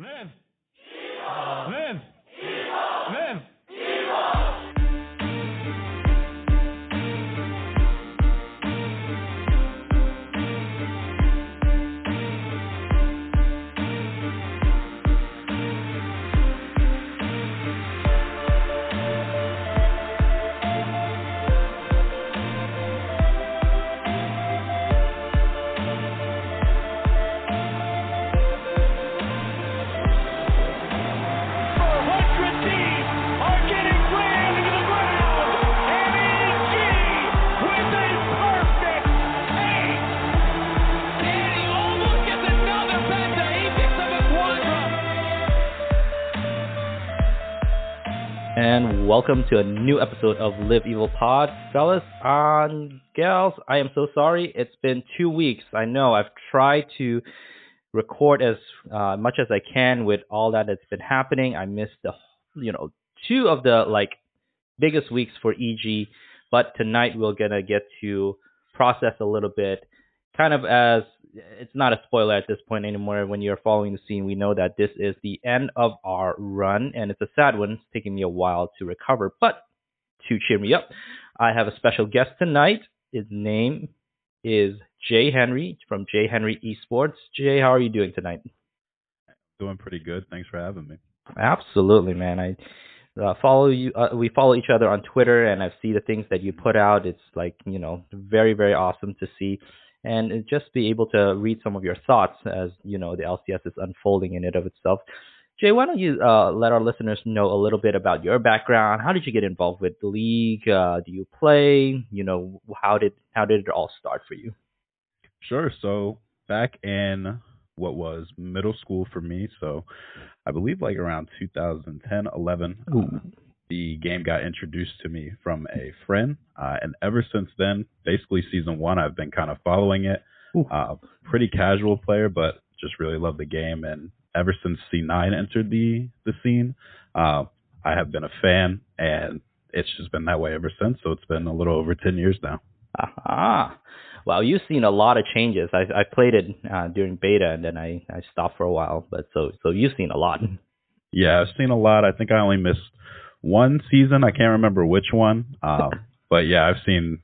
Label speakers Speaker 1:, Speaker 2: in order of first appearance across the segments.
Speaker 1: Live! Live! Live! And
Speaker 2: welcome to a new episode of Live Evil Pod. Fellas and gals, I am so sorry. It's been two weeks. I know I've tried to record as uh, much as I can with all that that's been happening. I missed the, you know, two of the like biggest weeks for EG, but tonight we're gonna get to process a little bit, kind of as it's not a spoiler at this point anymore. When you're following the scene, we know that this is the end of our run, and it's a sad one. It's taking me a while to recover, but to cheer me up, I have a special guest tonight. His name is Jay Henry from Jay Henry Esports. Jay, how are you doing tonight?
Speaker 3: Doing pretty good. Thanks for having me.
Speaker 2: Absolutely, man. I uh, follow you. Uh, we follow each other on Twitter, and I see the things that you put out. It's like you know, very very awesome to see, and just be able to read some of your thoughts as you know the LCS is unfolding in it of itself. Jay, why don't you uh, let our listeners know a little bit about your background? How did you get involved with the league? Uh, do you play? You know, how did how did it all start for you?
Speaker 3: Sure. So back in what was middle school for me, so I believe like around 2010, 11, uh, the game got introduced to me from a friend, uh, and ever since then, basically season one, I've been kind of following it. Uh, pretty casual player, but just really love the game. And ever since C9 entered the the scene, uh, I have been a fan, and it's just been that way ever since. So it's been a little over 10 years now.
Speaker 2: Aha. Well, you've seen a lot of changes. I I played it uh, during beta and then I I stopped for a while, but so so you've seen a lot.
Speaker 3: Yeah, I've seen a lot. I think I only missed one season. I can't remember which one. Um, but yeah, I've seen,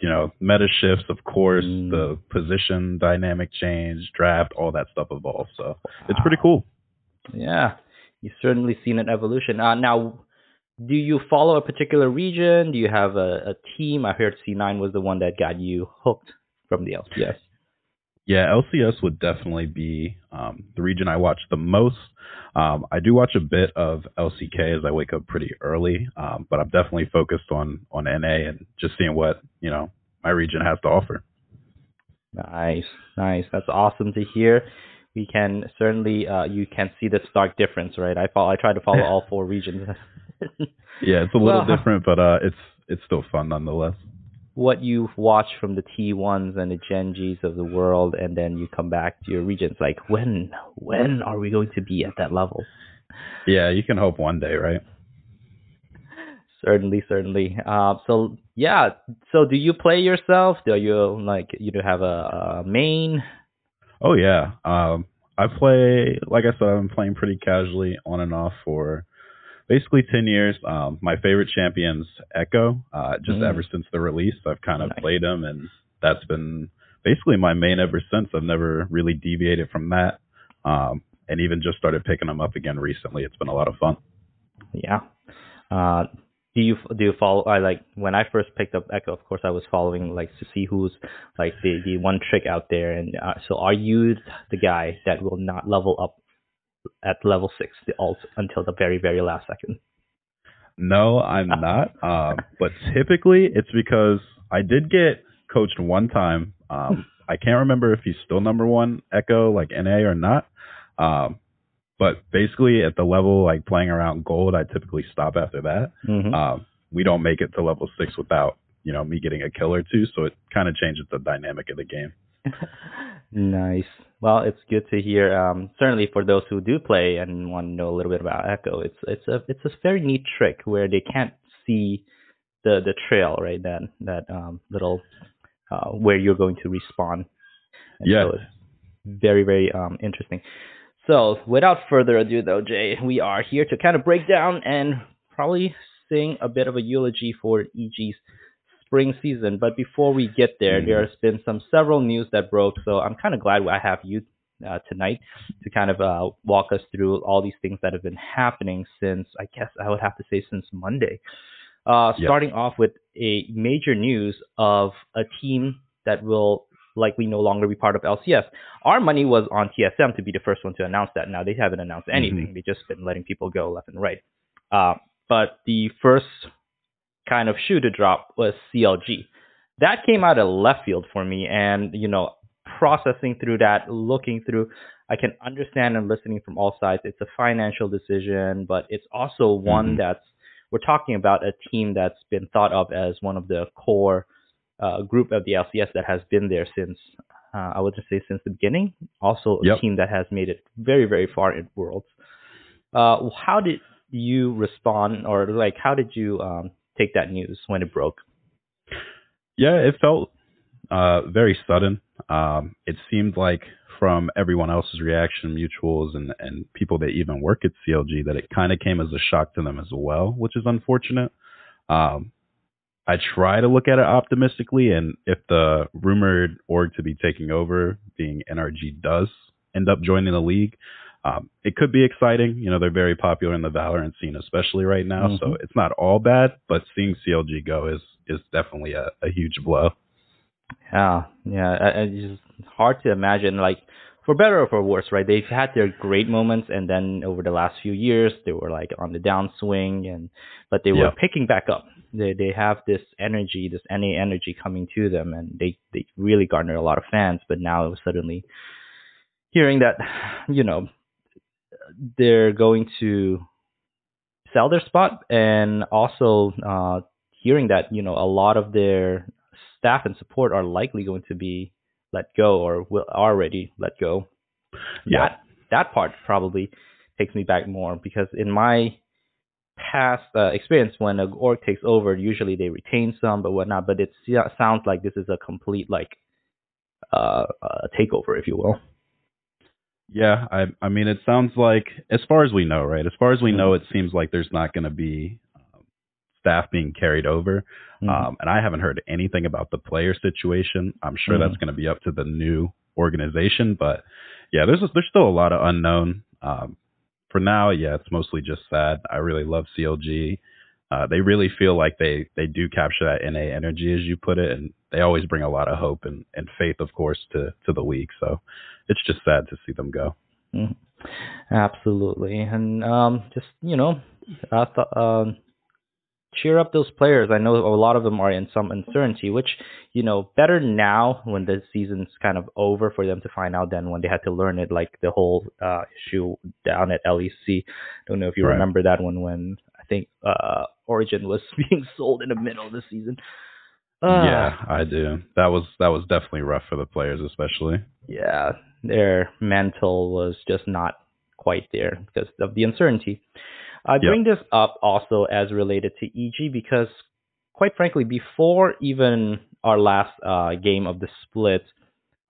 Speaker 3: you know, meta shifts, of course,
Speaker 2: Mm.
Speaker 3: the position dynamic change, draft, all that stuff evolved. So it's pretty cool.
Speaker 2: Yeah, you've certainly seen an evolution. Uh, now, do you follow a particular region? Do you have a, a team? I heard C9 was the one that got you hooked from the LCS.
Speaker 3: Yeah, LCS would definitely be um, the region I watch the most. Um, I do watch a bit of LCK as I wake up pretty early, um, but I'm definitely focused on on NA and just seeing what you know my region has to offer.
Speaker 2: Nice, nice. That's awesome to hear. We can certainly, uh, you can see the stark difference, right? I follow, I try to follow all four regions.
Speaker 3: Yeah, it's a little
Speaker 2: Well,
Speaker 3: different, but uh, it's it's still fun nonetheless.
Speaker 2: What you've watched from the T1s and the Gen Gs of the world, and then you come back to your regions. Like, when, when are we going to be at that level?
Speaker 3: Yeah, you can hope one day, right?
Speaker 2: Certainly, certainly. Uh, so yeah. So do you play yourself? Do you like you do have a, a main?
Speaker 3: Oh yeah. Um, I play, like I said, I've been playing pretty casually on and off for basically ten years. Um, my favorite champion's Ekko. Uh, just
Speaker 2: Mm.
Speaker 3: ever since the release, I've kind of
Speaker 2: Nice.
Speaker 3: played them, and that's been basically my main ever since. I've never really deviated from that. Um, and even just started picking them up again recently. It's been a lot of fun.
Speaker 2: Yeah. Uh, do you do you follow? I like when I first picked up Ekko. Of course, I was following like to see who's like the the one trick out there. And uh, so, are you the guy that will not level up at level six the ult until the very very last second?
Speaker 3: No, I'm not. Um, but typically it's because I did get coached one time. Um, I can't remember if he's still number one Ekko like NA or not. Um, but basically at the level like playing around gold, I typically stop after that.
Speaker 2: Mm-hmm.
Speaker 3: Um, we don't make it to level six without you know me getting a kill or two, so it kind of changes the dynamic of the game.
Speaker 2: Nice. Well, it's good to hear. Um, certainly for those who do play and want to know a little bit about Ekko, it's it's a it's a very neat trick where they can't see the the trail, right? That that um, little uh, where you're going to respawn. And
Speaker 3: Yeah.
Speaker 2: So very very um, interesting. So, without further ado, though, Jay, we are here to kind of break down and probably sing a bit of a eulogy for EG's spring season. But before we get there,
Speaker 3: Mhm.
Speaker 2: there's been some several news that broke. So, I'm kind of glad I have you uh, tonight to kind of uh, walk us through all these things that have been happening since, I guess I would have to say, since Monday. Uh,
Speaker 3: Yep.
Speaker 2: Starting off with a major news of a team that will likely no longer be part of LCS. Our money was on TSM to be the first one to announce that. Now they haven't announced anything; they've just been letting people go left and right. Uh, but the first kind of shoe to drop was CLG. That came out of left field for me, and you know, processing through that, looking through, I can understand and listening from all sides. It's a financial decision, but it's also one
Speaker 3: Mhm.
Speaker 2: that's we're talking about a team that's been thought of as one of the core uh, group of the LCS that has been there since uh, I would just say since the beginning. Also, a
Speaker 3: Yep.
Speaker 2: team that has made it very, very far in Worlds. Uh, how did you respond, or like, how did you um, take that news when it broke?
Speaker 3: Yeah, it felt uh, very sudden. Um, it seemed like from everyone else's reaction, mutuals and, and people that even work at CLG, that it kind of came as a shock to them as well, which is unfortunate. Um, I try to look at it optimistically, and if the rumored org to be taking over, being NRG, does end up joining the league, um, it could be exciting. You know, they're very popular in the Valorant scene, especially right now. So
Speaker 2: Mhm.
Speaker 3: it's not all bad, but seeing CLG go is is definitely a, a huge blow.
Speaker 2: Yeah, yeah. It's hard to imagine, like, for better or for worse, right? They've had their great moments, and then over the last few years, they were like on the downswing, and but they were
Speaker 3: Yeah.
Speaker 2: picking back up. They they have this energy, this NA energy coming to them, and they they really garner a lot of fans. But now suddenly, hearing that, you know, they're going to sell their spot, and also uh, hearing that you know a lot of their staff and support are likely going to be let go or will already let go.
Speaker 3: Yeah.
Speaker 2: That that part probably takes me back more because in my past uh, experience, when an org takes over, usually they retain some but whatnot. But it sounds like this is a complete like uh, uh takeover, if you will.
Speaker 3: Yeah, I I mean it sounds like as far as we know, right? As far as we
Speaker 2: Mm-hmm.
Speaker 3: know, it seems like there's not going to be um, staff being carried over.
Speaker 2: Mhm.
Speaker 3: Um, and I haven't heard anything about the player situation. I'm sure that's
Speaker 2: Mhm.
Speaker 3: going to be up to the new organization, but yeah, there's a, there's still a lot of unknown. Um, for now, yeah, it's mostly just sad. I really love CLG. Uh, they really feel like they they do capture that NA energy, as you put it, and they always bring a lot of hope and, and faith, of course, to to the league. So it's just sad to see them go.
Speaker 2: Mhm. Absolutely, and um, just you know, I thought um, cheer up those players. I know a lot of them are in some uncertainty, which you know better now when the season's kind of over for them to find out than when they had to learn it. Like the whole uh, issue down at LEC. Don't know if you
Speaker 3: Right.
Speaker 2: remember that one when I think uh, Origin was being sold in the middle of the season. Uh,
Speaker 3: yeah, I do. That was that was definitely rough for the players, especially.
Speaker 2: yeah, their mental was just not quite there because of the uncertainty. I
Speaker 3: Yep.
Speaker 2: bring this up also as related to EG because, quite frankly, before even our last uh, game of the split,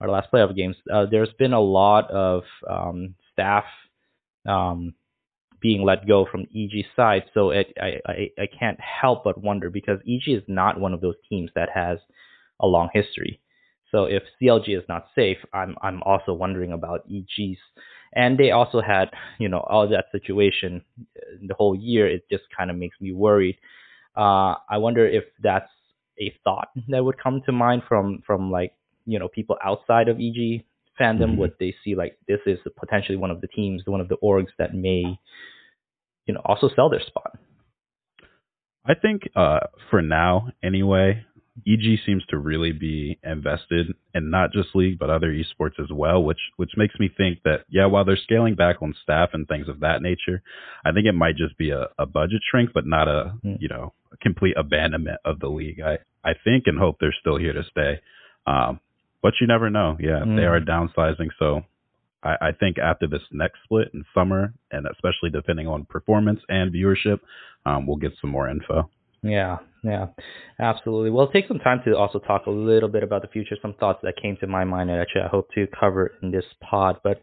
Speaker 2: our last playoff games, uh, there's been a lot of um, staff um, being let go from EG side. So it, I, I I can't help but wonder because EG is not one of those teams that has a long history. So if CLG is not safe, I'm I'm also wondering about EG's. And they also had, you know, all that situation the whole year. It just kind of makes me worried. Uh, I wonder if that's a thought that would come to mind from from like you know people outside of EG fandom.
Speaker 3: Mhm.
Speaker 2: Would they see like this is potentially one of the teams, one of the orgs that may, you know, also sell their spot?
Speaker 3: I think uh, for now, anyway, EG seems to really be invested in not just League but other esports as well, which which makes me think that yeah, while they're scaling back on staff and things of that nature, I think it might just be a, a budget shrink, but not a
Speaker 2: Mm.
Speaker 3: you know complete abandonment of the league. I I think and hope they're still here to stay, um, but you never know. Yeah,
Speaker 2: Mm.
Speaker 3: they are downsizing, so. I, I think after this next split in summer, and especially depending on performance and viewership, um, we'll get some more info.
Speaker 2: Yeah, yeah, absolutely. Well, take some time to also talk a little bit about the future, some thoughts that came to my mind and actually I hope to cover in this pod. But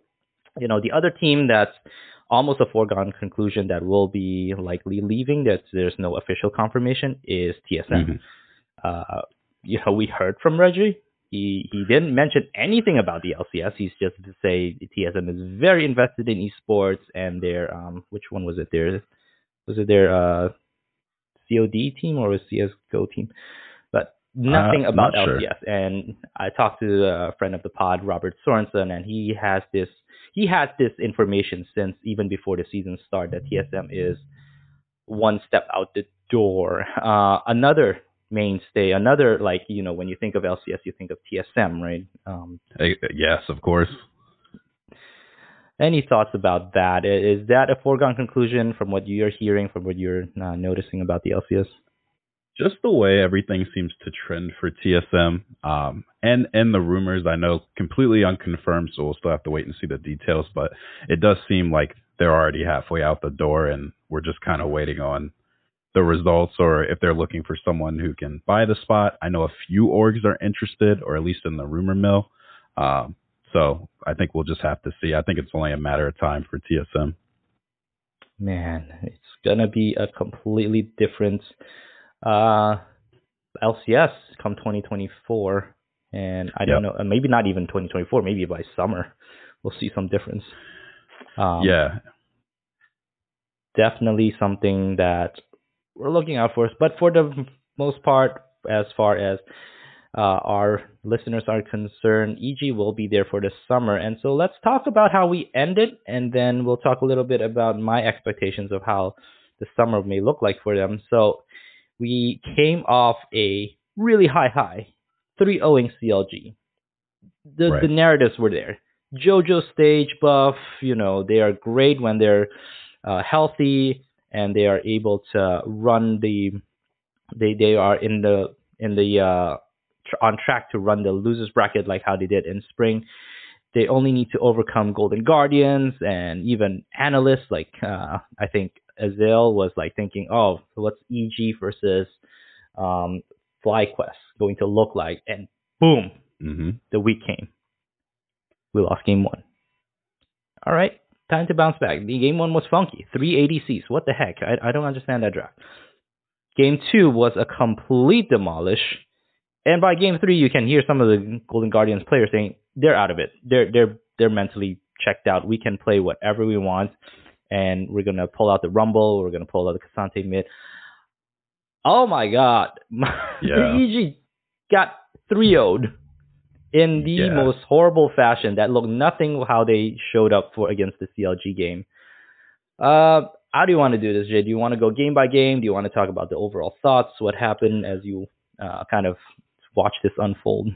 Speaker 2: you know, the other team that's almost a foregone conclusion that will be likely leaving, that there's no official confirmation, is TSM.
Speaker 3: Mhm.
Speaker 2: Uh, you know, we heard from Reggie. He he didn't mention anything about the LCS. He's just to say TSM is very invested in esports and their um which one was it? Their was it their uh COD team or was CS:GO team? But nothing
Speaker 3: Uh,
Speaker 2: about
Speaker 3: not sure.
Speaker 2: LCS. And I talked to a friend of the pod, Robert Sorensen, and he has this he has this information since even before the season started that TSM is one step out the door. Uh, another mainstay, another like you know when you think of LCS, you think of TSM, right? Um,
Speaker 3: Yes, of course.
Speaker 2: any thoughts about that? Is that a foregone conclusion from what you're hearing, from what you're uh, noticing about the LCS?
Speaker 3: just the way everything seems to trend for TSM, um, and and the rumors I know completely unconfirmed, so we'll still have to wait and see the details. But it does seem like they're already halfway out the door, and we're just kind of waiting on the results, or if they're looking for someone who can buy the spot. I know a few orgs are interested, or at least in the rumor mill. Um, so I think we'll just have to see. I think it's only a matter of time for TSM.
Speaker 2: Man, it's gonna be a completely different uh, LCS come 2024, and I don't know, uh, maybe not even 2024, maybe by summer we'll see some difference. Um,
Speaker 3: yeah,
Speaker 2: definitely something that we're looking out for. Us. But for the most part, as far as uh, our listeners are concerned, EG will be there for the summer. And so let's talk about how we ended, and then we'll talk a little bit about my expectations of how the summer may look like for them. So we came off a really high high, 3-0ing CLG. The,
Speaker 3: Right.
Speaker 2: the narratives were there. JoJo stage buff, you know, they are great when they're uh, healthy and they are able to run the they they are in the in the uh, tr- on track to run the losers bracket like how they did in spring. They only need to overcome Golden Guardians and even analysts like uh, I think Azael was like thinking, oh, so what's EG versus um, FlyQuest going to look like? And boom,
Speaker 3: hmm
Speaker 2: the week came. We lost game one. All right, time to bounce back. The game one was funky. Three ADCs. What the heck? I, I don't understand that draft. Game two was a complete demolish. And by game three, you can hear some of the Golden Guardians players saying they're out of it. They're they're they're mentally checked out. We can play whatever we want, and we're gonna pull out the Rumble. We're gonna pull out the K'Sante mid. Oh my God!
Speaker 3: Yeah.
Speaker 2: EG got 3 0'd in the
Speaker 3: Yeah.
Speaker 2: most horrible fashion that looked nothing how they showed up for against the CLG game. Uh, how do you want to do this, Jay? Do you want to go game by game? Do you want to talk about the overall thoughts? What happened as you uh, kind of watch this unfold?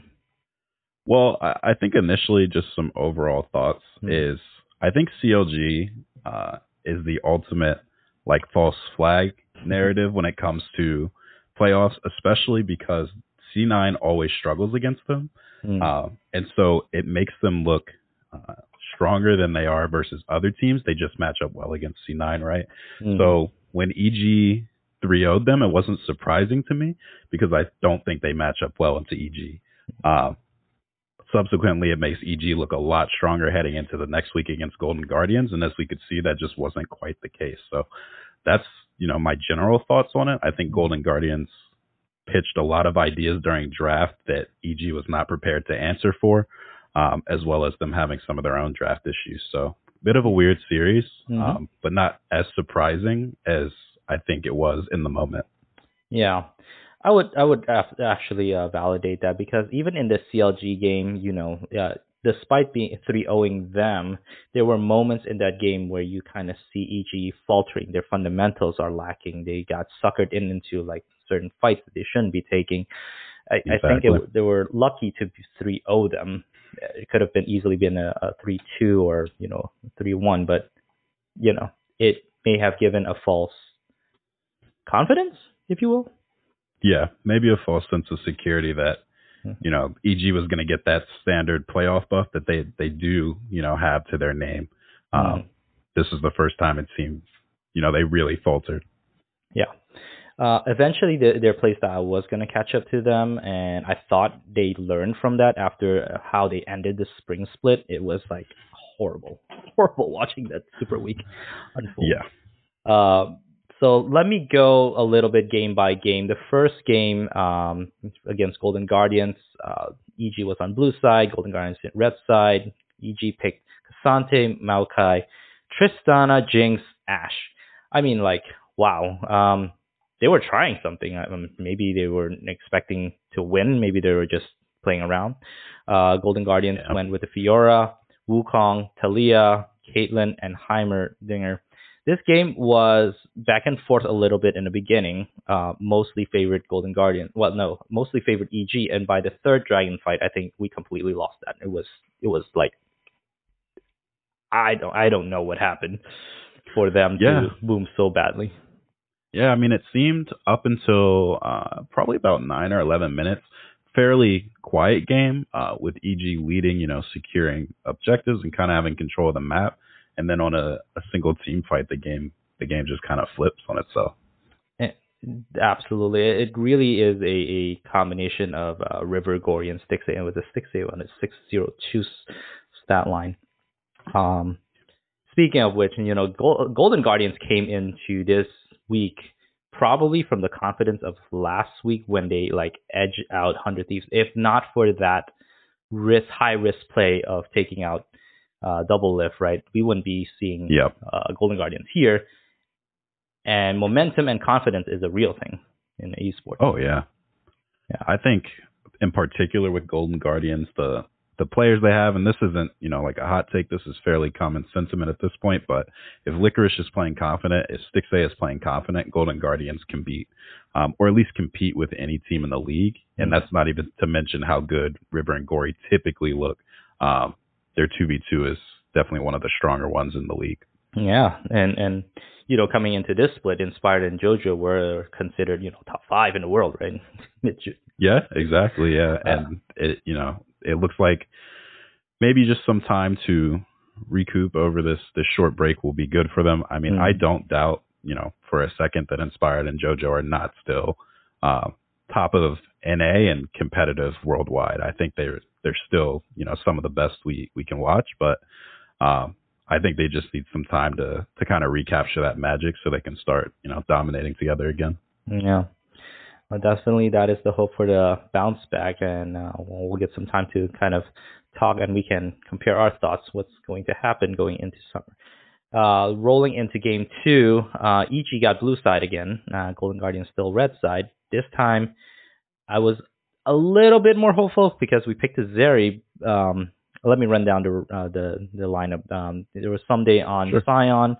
Speaker 3: Well, I think initially just some overall thoughts
Speaker 2: Hmm.
Speaker 3: is I think CLG uh, is the ultimate like false flag narrative when it comes to playoffs, especially because C9 always struggles against them,
Speaker 2: Hmm.
Speaker 3: uh, and so it makes them look uh, stronger than they are versus other teams. They just match up well against C9, right?
Speaker 2: Mhm.
Speaker 3: So when EG 3 0'd them, it wasn't surprising to me because I don't think they match up well into EG. Um, subsequently, it makes EG look a lot stronger heading into the next week against Golden Guardians. And as we could see, that just wasn't quite the case. So that's, you know, my general thoughts on it. I think Golden Guardians pitched a lot of ideas during draft that EG was not prepared to answer for, um, as well as them having some of their own draft issues. So bit of a weird series,
Speaker 2: Mhm.
Speaker 3: um, but not as surprising as I think it was in the moment.
Speaker 2: Yeah, I would I would actually uh, validate that because even in the CLG game, you know, uh, despite being 3-0ing them, there were moments in that game where you kind of see EG faltering. Their fundamentals are lacking. They got suckered in into like certain fights that they shouldn't be taking. I, I think it, they were lucky to 3-0 them. It could have been easily been a, a 3-2 or you know 3-1, but you know it may have given a false confidence, if you will.
Speaker 3: Yeah, maybe a false sense of security that. You know EG was going to get that standard playoff buff that they they do you know have to their name. Um,
Speaker 2: Mhm.
Speaker 3: This is the first time it seems you know they really faltered.
Speaker 2: Yeah. Uh, eventually, the, their playstyle was going to catch up to them, and I thought they learned from that after how they ended the spring split. It was like horrible, horrible watching that Super Week unfold.
Speaker 3: Yeah.
Speaker 2: Uh, so let me go a little bit game by game. The first game um, against Golden Guardians, uh, EG was on blue side, Golden Guardians in red side. EG picked K'Sante, Maokai, Tristana, Jinx, Ashe. I mean, like, wow. Um, they were trying something. Um, maybe they weren't expecting to win. Maybe they were just playing around. Uh, Golden Guardians
Speaker 3: Yeah.
Speaker 2: went with the Fiora, Wukong, Taliyah, Caitlyn, and Heimerdinger. This game was back and forth a little bit in the beginning. Uh, mostly favored Golden Guardian. Well, no, mostly favored EG. And by the third Dragon fight, I think we completely lost that. It was it was like I don't I don't know what happened for them
Speaker 3: Yeah.
Speaker 2: to boom so badly.
Speaker 3: Yeah, I mean, it seemed up until uh, probably about nine or eleven minutes, fairly quiet game uh, with EG leading, you know, securing objectives and kind of having control of the map. And then on a, a single team fight, the game the game just kind of flips on itself.
Speaker 2: Absolutely, it really is a, a combination of uh, River, Gori, and Stixxay, and with a Stixxay on a six zero two stat line. Um, speaking of which, you know, Gol- Golden Guardians came into this week probably from the confidence of last week when they like edge out Hundred Thieves. If not for that risk, high risk play of taking out uh, Doublelift, right, we wouldn't be seeing
Speaker 3: Yep.
Speaker 2: uh, Golden Guardians here. And momentum and confidence is a real thing in esports.
Speaker 3: Oh yeah.
Speaker 2: Yeah.
Speaker 3: I think in particular with Golden Guardians, the the players they have, and this isn't, you know, like a hot take, this is fairly common sentiment at this point, but if Licorice is playing confident, if Stixxay is playing confident, Golden Guardians can beat um, or at least compete with any team in the league. And that's not even to mention how good River and Gori typically look. Um, their 2v2 is definitely one of the stronger ones in the league.
Speaker 2: Yeah, and and you know, coming into this split, Inspired and JoJo were considered you know top five in the world, right?
Speaker 3: Yeah, exactly. Yeah,
Speaker 2: Yeah.
Speaker 3: and it you know it looks like maybe just some time to recoup over this this short break will be good for them. I mean,
Speaker 2: Mhm.
Speaker 3: I don't doubt you know for a second that Inspired and JoJo are not still uh, top of NA and competitive worldwide. I think they're they're still you know some of the best we we can watch, but um, I think they just need some time to to kind of recapture that magic so they can start you know dominating together again.
Speaker 2: yeah. Well, definitely, that is the hope for the bounce back, and uh, we'll get some time to kind of talk, and we can compare our thoughts. What's going to happen going into summer? Uh, rolling into game two, uh, EG got blue side again. Uh, Golden Guardian still red side. This time, I was a little bit more hopeful because we picked a Zeri. Um, let me run down the uh, the the lineup. Um, there was Ssumday on
Speaker 3: Sure.
Speaker 2: Sion,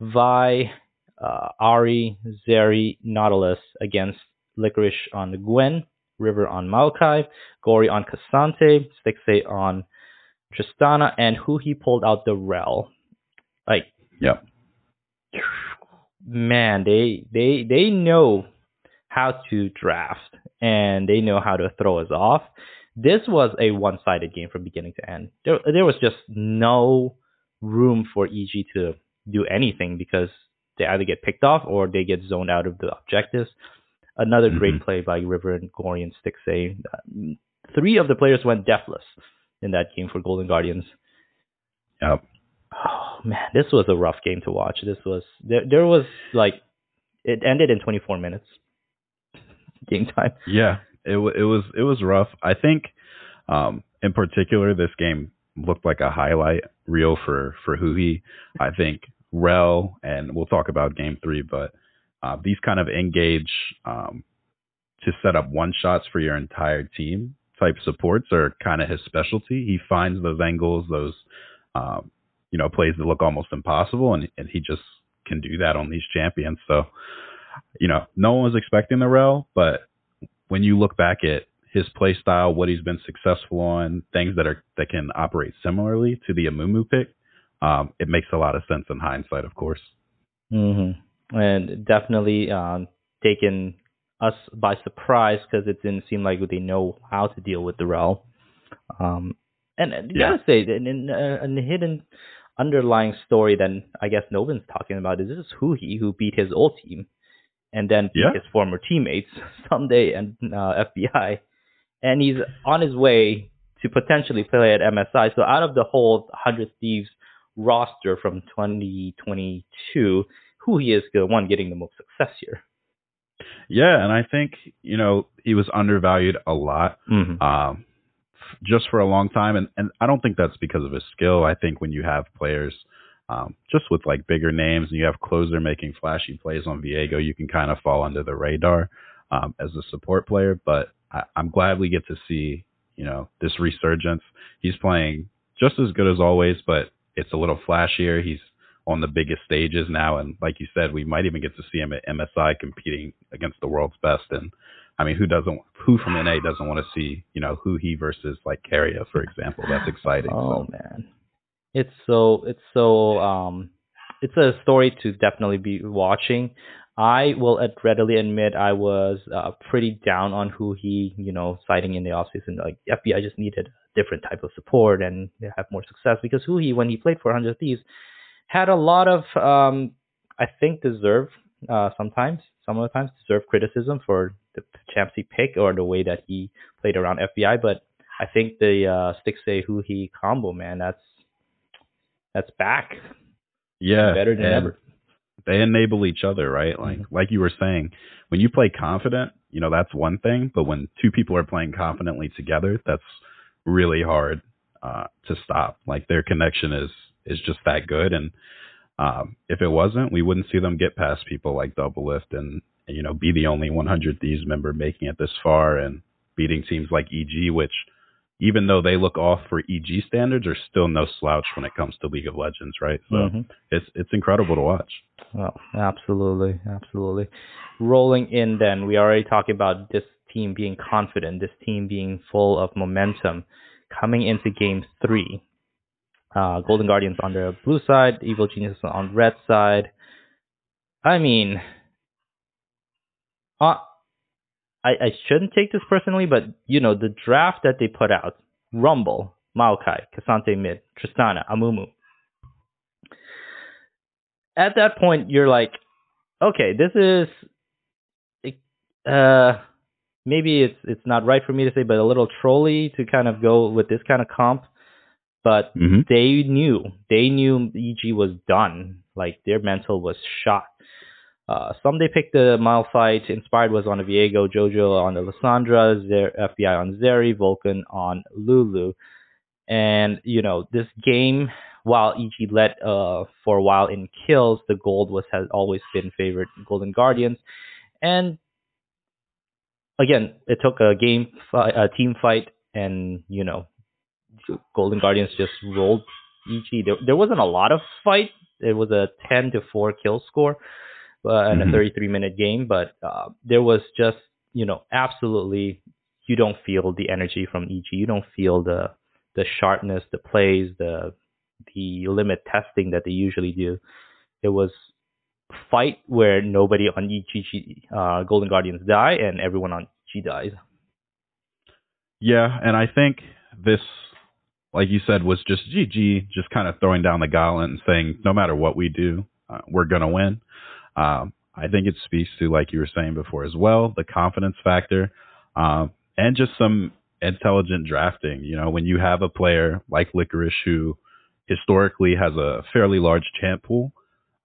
Speaker 2: Vi, uh, Ahri, Zeri, Nautilus against Licorice on the Gwen, River on Maokai, Gori on K'Sante, Stixxay on Tristana, and Huhi pulled out the Rell. Like,
Speaker 3: yeah,
Speaker 2: man, they they they know how to draft and they know how to throw us off. This was a one-sided game from beginning to end. There there was just no room for EG to do anything because they either get picked off or they get zoned out of the objectives. Another great
Speaker 3: Mhm.
Speaker 2: play by River and Gori and Stixxay. Three of the players went deathless in that game for Golden Guardians.
Speaker 3: Yep.
Speaker 2: Oh man, this was a rough game to watch. This was there. There was like it ended in 24 minutes game time.
Speaker 3: Yeah, it it was it was rough. I think, um, in particular, this game looked like a highlight reel for for Huhi. I think Rell and we'll talk about Game Three, but uh, these kind of engage um, to set up one shots for your entire team type supports are kind of his specialty. He finds those angles, those um, you know plays that look almost impossible, and and he just can do that on these champions. So. You know, no one was expecting the Rell, but when you look back at his play style, what he's been successful on, things that are that can operate similarly to the Amumu pick, um, it makes a lot of sense in hindsight, of course.
Speaker 2: Mm-hmm. And definitely um, taken us by surprise because it didn't seem like they know how to deal with the Rell. Um, and you
Speaker 3: Yeah.
Speaker 2: gotta say, in, uh, a hidden underlying story that I guess no one's talking about is this is Huhi who beat his old team and then
Speaker 3: Yeah.
Speaker 2: his former teammates Ssumday and uh, FBI, and he's on his way to potentially play at MSI. So out of the whole 100 Thieves roster from 2022, Huhi is the one getting the most success here.
Speaker 3: Yeah, and I think you know he was undervalued a lot,
Speaker 2: Mm-hmm.
Speaker 3: um, just for a long time, and and I don't think that's because of his skill. I think when you have players. Um, just with like bigger names and you have Closer making flashy plays on Viego, you can kind of fall under the radar um, as a support player. But I, I'm glad we get to see, you know, this resurgence. He's playing just as good as always, but it's a little flashier. He's on the biggest stages now, and like you said, we might even get to see him at MSI competing against the world's best. And I mean, who doesn't? Who from NA doesn't want to see, you know, Huhi versus like Keria, for example? That's exciting.
Speaker 2: Oh
Speaker 3: so.
Speaker 2: man, it's so it's so um, it's a story to definitely be watching. I will readily admit I was uh, pretty down on Huhi, you know, citing in the offseason. Like FBI just needed a different type of support and have more success because Huhi, when he played for 100 Thieves, had a lot of, um, I think, deserved uh, sometimes, some of the times, deserved criticism for the champsy pick or the way that he played around FBI. But I think the uh, stick say Huhi combo, man, that's that's back
Speaker 3: Yeah,
Speaker 2: better than ever.
Speaker 3: They enable each other, right? Like
Speaker 2: Mhm.
Speaker 3: like you were saying, when you play confident, you know that's one thing, but when two people are playing confidently together, that's really hard uh, to stop. Like their connection is is just that good, and um, if it wasn't, we wouldn't see them get past people like Doublelift and you know be the only 100 Thieves member making it this far and beating teams like EG, which even though they look off for EG standards, are still no slouch when it comes to League of Legends, right? So
Speaker 2: Mhm.
Speaker 3: it's it's incredible to watch.
Speaker 2: Well, absolutely, absolutely. Rolling in, then we already talked about this team being confident, this team being full of momentum, coming into Game Three. Uh, Golden Guardians on the blue side, Evil Genius on red side. I mean, uh, I I shouldn't take this personally, but you know the draft that they put out: Rumble, Maokai, K'Sante Mid, Tristana, Amumu at that point you're like, okay, this is uh maybe it's it's not right for me to say, but a little trolly to kind of go with this kind of comp. But
Speaker 3: Mm-hmm.
Speaker 2: they knew they knew EG was done. Like their mental was shot. Uh, some they picked the Malphite. Inspired was on Viego, Jojo on the Lissandra, Zer- FBI on Zeri, Vulcan on Lulu. And you know this game, while EG led uh, for a while in kills, the gold was has always been favored Golden Guardians. And again, it took a game, fi- a team fight, and you know, Golden Guardians just rolled EG. There, there wasn't a lot of fight. It was a 10 to 4 kill score uh, in
Speaker 3: Mhm.
Speaker 2: a 33 minute game, but uh, there was just, you know, absolutely, you don't feel the energy from EG. You don't feel the the sharpness, the plays, the the limit testing that they usually do. It was fight where nobody on EG uh, Golden Guardians die and everyone on EG dies.
Speaker 3: Yeah, and I think this, like you said, was just GG, just kind of throwing down the gauntlet and saying, no matter what we do, uh, we're gonna win. Um, I think it speaks to, like you were saying before as well, the confidence factor, um, and just some intelligent drafting. You know, when you have a player like Licorice who historically has a fairly large champ pool,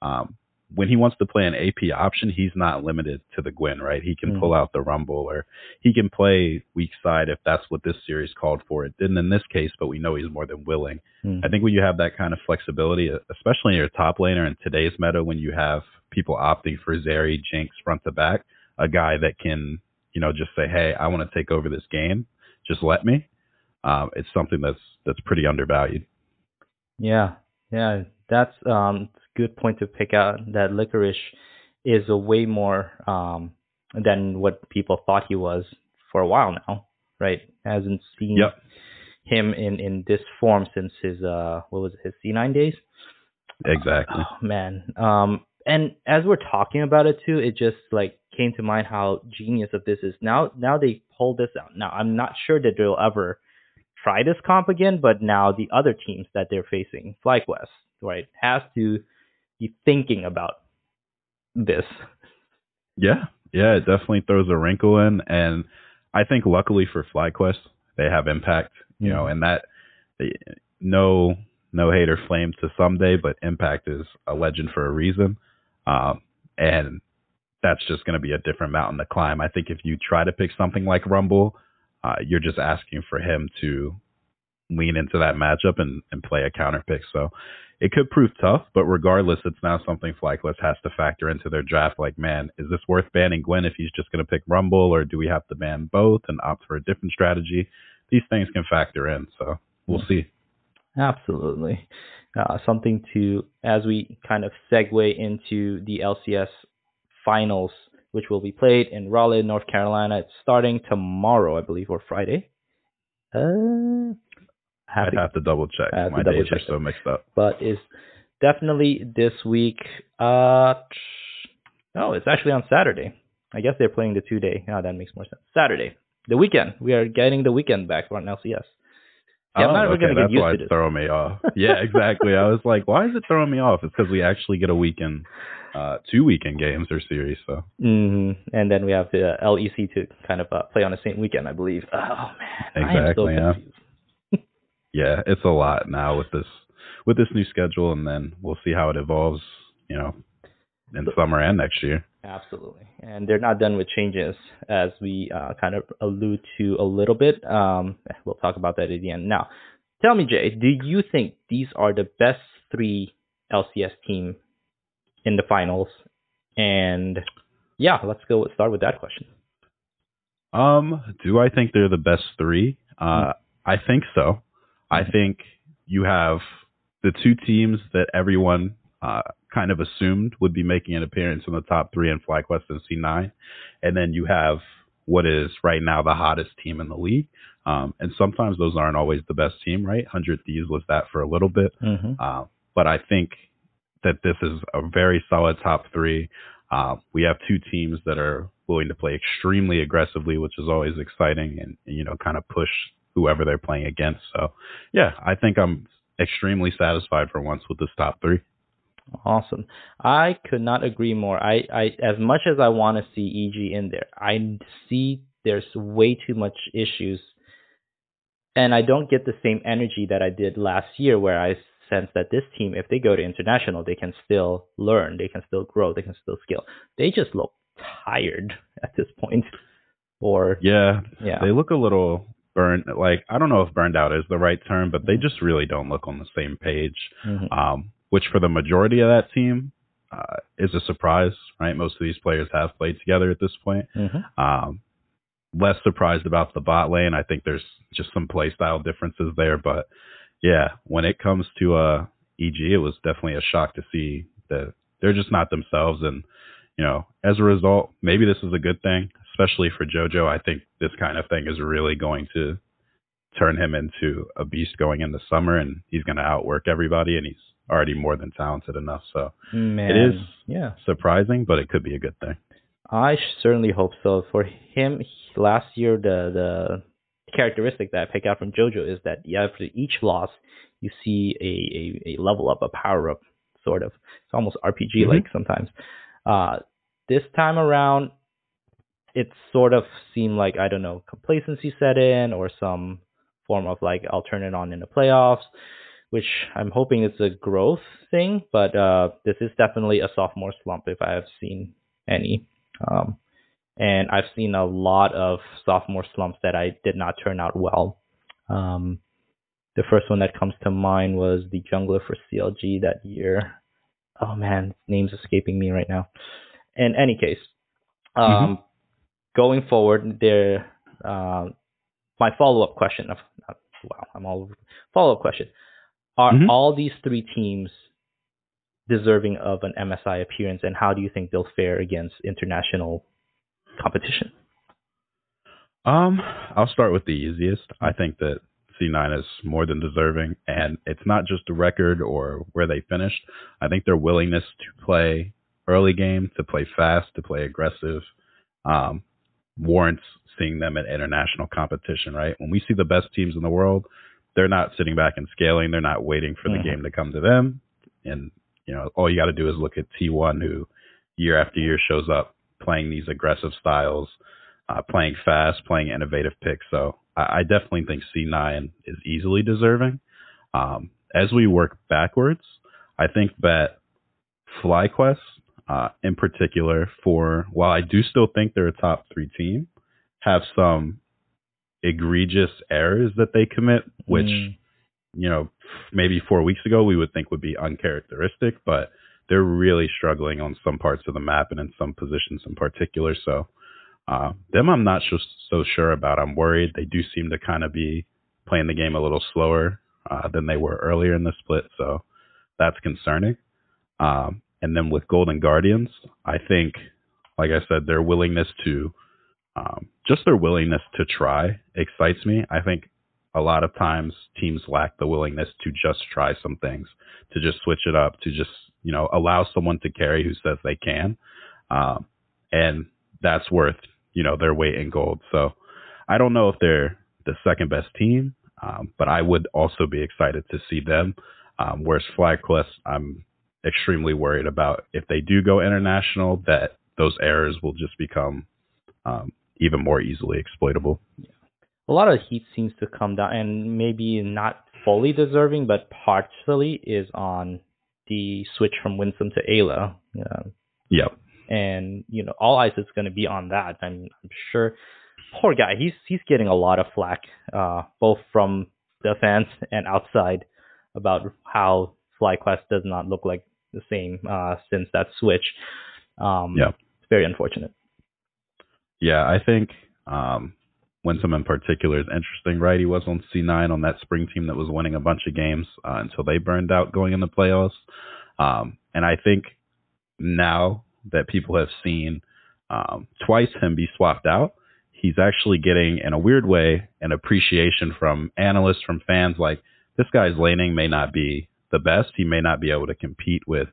Speaker 3: um, when he wants to play an AP option, he's not limited to the Gwen, right? He can
Speaker 2: Mhm.
Speaker 3: pull out the Rumble or he can play weak side if that's what this series called for. It didn't in this case, but we know he's more than willing.
Speaker 2: Hmm.
Speaker 3: I think when you have that kind of flexibility, especially in your top laner in today's meta, when you have people opting for Zeri, Jinx front to back, a guy that can, you know, just say, "Hey, I want to take over this game. Just let me." Um, it's something that's that's pretty undervalued.
Speaker 2: Yeah, yeah, that's um a good point to pick out. That Licorice is a way more um than what people thought he was for a while now, right? Hasn't seen
Speaker 3: Yep.
Speaker 2: him in in this form since his uh what was it, his C9 days.
Speaker 3: Exactly.
Speaker 2: Oh man. Um and as we're talking about it too, it just like came to mind how genius of this is. Now now they pulled this out. Now I'm not sure that they'll ever try this comp again, but now the other teams that they're facing, FlyQuest, right, has to be thinking about this.
Speaker 3: Yeah, yeah, it definitely throws a wrinkle in, and I think luckily for FlyQuest, they have impact. You know,
Speaker 2: Mhm.
Speaker 3: and that no no hater flame to Ssumday, but impact is a legend for a reason. Um, and that's just going to be a different mountain to climb. I think if you try to pick something like Rumble, uh, you're just asking for him to lean into that matchup and, and play a counter pick. So it could prove tough, but regardless, it's now something Flyquest has to factor into their draft. Like, man, is this worth banning Gwen if he's just going to pick Rumble, or do we have to ban both and opt for a different strategy? These things can factor in. So we'll see.
Speaker 2: Absolutely. Uh, something to, as we kind of segue into the LCS finals, which will be played in Raleigh, North Carolina. It's starting tomorrow, I believe, or Friday. Uh, have
Speaker 3: I'd
Speaker 2: to-
Speaker 3: have to double check.
Speaker 2: To
Speaker 3: My
Speaker 2: double
Speaker 3: days are so mixed up.
Speaker 2: but is definitely this week. Uh, no, it's actually on Saturday. I guess they're playing the two day. Oh, that makes more sense. Saturday, the weekend. We are getting the weekend back for on LCS. Yeah, I'm
Speaker 3: Oh,
Speaker 2: not even
Speaker 3: okay,
Speaker 2: gonna get
Speaker 3: that's
Speaker 2: used
Speaker 3: why
Speaker 2: to
Speaker 3: throwing me off. Yeah, exactly. I was like, why is it throwing me off? It's because we actually get a weekend, uh, two weekend games or series. So
Speaker 2: hmm And then we have the LEC to kind of uh, play on the same weekend, I believe. Oh man, I am so
Speaker 3: Exactly, yeah. yeah, it's a lot now with this with this new schedule, and then we'll see how it evolves. You know, in summer and next year.
Speaker 2: Absolutely. And they're not done with changes, as we uh, kind of allude to a little bit. Um, we'll talk about that at the end. Now, tell me, Jay, do you think these are the best three LCS team in the finals? And yeah, let's go start with that question.
Speaker 3: Um, do I think they're the best three? Uh, I think so. I think you have the two teams that everyone uh, kind of assumed would be making an appearance in the top three in FlyQuest and C9, and then you have what is right now the hottest team in the league. Um, and sometimes those aren't always the best team, right? Hundred Thieves was that for a little bit,
Speaker 2: Mm-hmm.
Speaker 3: uh, but I think that this is a very solid top three. Uh, we have two teams that are willing to play extremely aggressively, which is always exciting, and you know, kind of push whoever they're playing against. So, yeah, I think I'm extremely satisfied for once with this top three.
Speaker 2: Awesome. I could not agree more. I, I as much as I want to see EG in there, I see there's way too much issues and I don't get the same energy that I did last year where I sense that this team if they go to international, they can still learn, they can still grow, they can still scale. They just look tired at this point. Or
Speaker 3: Yeah,
Speaker 2: yeah.
Speaker 3: they look a little burned. Like I don't know if burned out is the right term, but they just really don't look on the same page.
Speaker 2: Mhm.
Speaker 3: um, which for the majority of that team uh, is a surprise, right? Most of these players have played together at this point.
Speaker 2: Mhm.
Speaker 3: Um, less surprised about the bot lane. I think there's just some play style differences there, but yeah, when it comes to uh, EG, it was definitely a shock to see that they're just not themselves, and you know, as a result, maybe this is a good thing, especially for JoJo. I think this kind of thing is really going to turn him into a beast going into summer, and he's going to outwork everybody, and he's already more than talented enough. So
Speaker 2: Man,
Speaker 3: is.
Speaker 2: yeah.
Speaker 3: surprising, but it could be a good thing.
Speaker 2: I certainly hope so. For him, last year the the characteristic that I pick out from JoJo is that after each loss, you see a, a, a level up, a power up, sort of. It's almost RPG like sometimes. Uh, this time around, it sort of seemed like I don't know complacency set in or some form of like I'll turn it on in the playoffs, which I'm hoping is a growth thing. But uh, this is definitely a sophomore slump if I have seen any. Um, and I've seen a lot of sophomore slumps that I did not turn out well. Um, the first one that comes to mind was the jungler for CLG that year. Oh man, name's escaping me right now. In any case, um, going forward, there. Um, my follow up question of uh, wow, I'm all follow up question. Are
Speaker 3: Mhm.
Speaker 2: all these three teams deserving of an MSI appearance, and how do you think they'll fare against international competition?
Speaker 3: Um, I'll start with the easiest. I think that C9 is more than deserving, and it's not just the record or where they finished. I think their willingness to play early game, to play fast, to play aggressive, um, warrants seeing them at international competition. Right? When we see the best teams in the world, they're not sitting back and scaling. They're not waiting for the
Speaker 2: Mhm.
Speaker 3: game to come to them. And you know, all you got to do is look at T1, who year after year shows up playing these aggressive styles uh, playing fast, playing innovative picks. So I, I definitely think C9 is easily deserving. Um, as we work backwards, I think that FlyQuest, uh, in particular, for while I do still think they're a top three team, have some egregious errors that they commit, which
Speaker 2: Mm.
Speaker 3: you know maybe four weeks ago we would think would be uncharacteristic, but they're really struggling on some parts of the map and in some positions in particular. So uh, them, I'm not so, so sure about. I'm worried. They do seem to kind of be playing the game a little slower uh, than they were earlier in the split, so that's concerning. Um, and then with Golden Guardians, I think, like I said, their willingness to um, just their willingness to try excites me. I think a lot of times teams lack the willingness to just try some things, to just switch it up, to just you know allow someone to carry who says they can, um, and that's worth you know their weight in gold. So I don't know if they're the second best team, um, but I would also be excited to see them. Um, whereas FlyQuest, I'm extremely worried about if they do go international, that those errors will just become um, even more easily exploitable.
Speaker 2: a lot of heat seems to come down, and maybe not fully deserving, but partially is on the switch from Winsome to Eyla. Um,
Speaker 3: Yep.
Speaker 2: and you know, all eyes is going to be on that. I'm, I'm sure. Poor guy, he's he's getting a lot of flack, uh, both from the fans and outside, about how FlyQuest does not look like the same uh, since that switch. Um,
Speaker 3: Yeah.
Speaker 2: it's very unfortunate.
Speaker 3: Yeah, I think um, Winsome in particular is interesting, right? He was on C9 on that spring team that was winning a bunch of games uh, until they burned out going in the playoffs. Um, and I think now that people have seen um, twice him be swapped out, he's actually getting, in a weird way, an appreciation from analysts, from fans. Like, this guy's laning may not be the best. He may not be able to compete with,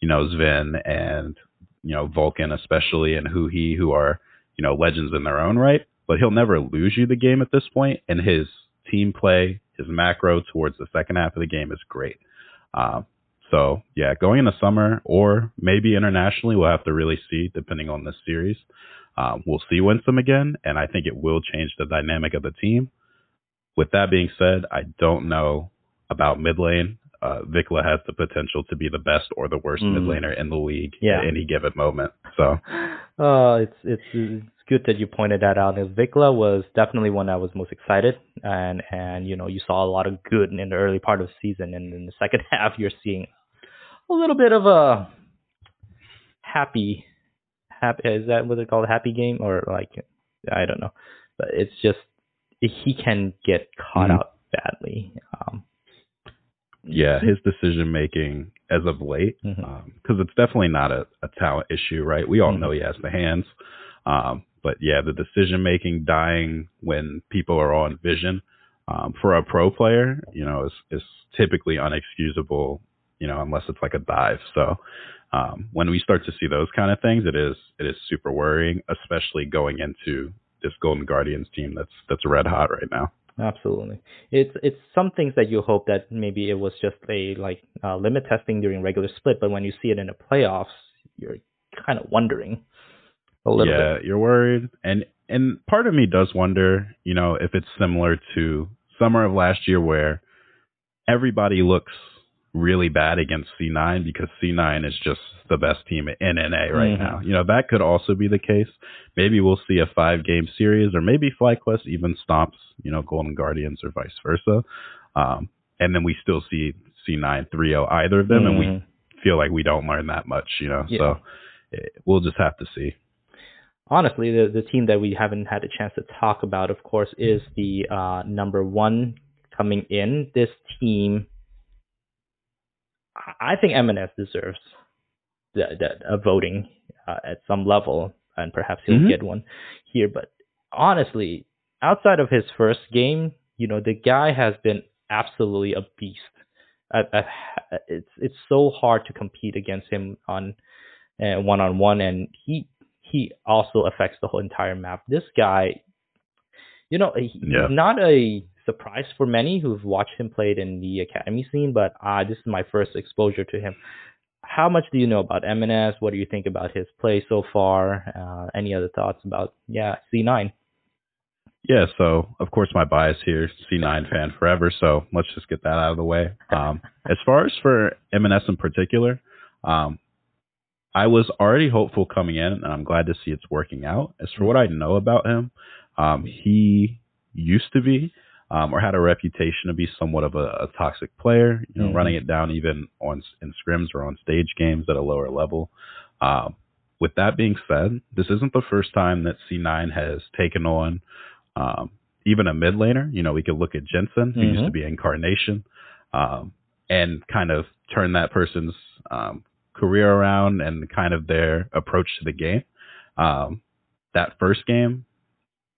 Speaker 3: you know, Zven and, you know, Vulcan, especially, and who he, who are, you know, legends in their own right. But he'll never lose you the game at this point, and his team play, his macro towards the second half of the game is great. Um, so yeah, going into summer or maybe internationally, we'll have to really see depending on this series. Um, we'll see Winsome again, and I think it will change the dynamic of the team. With that being said, I don't know about mid lane. Uh, VicLa has the potential to be the best or the worst
Speaker 2: Mm.
Speaker 3: mid laner in the league
Speaker 2: Yeah.
Speaker 3: at any given moment. So
Speaker 2: Uh, it's it's it's good that you pointed that out. And VicLa was definitely one I was most excited, and and you know you saw a lot of good in the early part of the season, and in the second half you're seeing a little bit of a happy, happy is that what they call a happy game or like I don't know, but it's just he can get caught
Speaker 3: Mhm.
Speaker 2: out badly. Um,
Speaker 3: yeah, his decision making as of late, because it's definitely not a, a talent issue, right? We all
Speaker 2: Mhm.
Speaker 3: know he has the hands, um, but yeah, the decision making dying when people are on vision um, for a pro player, you know, is is typically unexcusable, you know, unless it's like a dive. So um, when we start to see those kind of things, it is it is super worrying, especially going into this Golden Guardians team that's that's red hot right now.
Speaker 2: Absolutely. It's it's some things that you hope that maybe it was just a like uh, limit testing during regular split, but when you see it in the playoffs, you're kind of wondering a little
Speaker 3: yeah,
Speaker 2: bit.
Speaker 3: you're worried, and and part of me does wonder, you know, if it's similar to summer of last year where everybody looks really bad against C9 because C9 is just the best team in NA right
Speaker 2: Mhm.
Speaker 3: now. You know, that could also be the case. Maybe we'll see a five game series, or maybe FlyQuest even stomps, you know, Golden Guardians or vice versa. Um, and then we still see C9 3-0 either of them, and we
Speaker 2: Mhm.
Speaker 3: feel like we don't learn that much, you know.
Speaker 2: Yeah.
Speaker 3: So eh, we'll just have to see.
Speaker 2: honestly, the the team that we haven't had a chance to talk about, of course, is the uh, number one coming in. This team, I think EMENES deserves the, the, a voting uh, at some level, and perhaps he'll
Speaker 3: Mhm.
Speaker 2: get one here. But honestly, outside of his first game, you know, the guy has been absolutely a beast. I, I, it's it's so hard to compete against him on one on one, and he he also affects the whole entire map. This guy, you know, he,
Speaker 3: Yeah.
Speaker 2: he's not a surprise for many who've watched him played in the academy scene, but uh, this is my first exposure to him. How much do you know about EMENES? What do you think about his play so far? Uh, any other thoughts about yeah C9?
Speaker 3: Yeah, so of course my bias here, C9 fan forever. So let's just get that out of the way. Um, as far as for EMENES in particular, um, I was already hopeful coming in, and I'm glad to see it's working out. As for what I know about him, um, he used to be um, or had a reputation to be somewhat of a, a toxic player, you know,
Speaker 2: Mhm.
Speaker 3: running it down even on in scrims or on stage games at a lower level. Um, with that being said, this isn't the first time that C9 has taken on um, even a mid laner. You know, we could look at Jensen, who used
Speaker 2: Mhm.
Speaker 3: to be Incarnation, um, and kind of turn that person's um, career around and kind of their approach to the game. Um, that first game,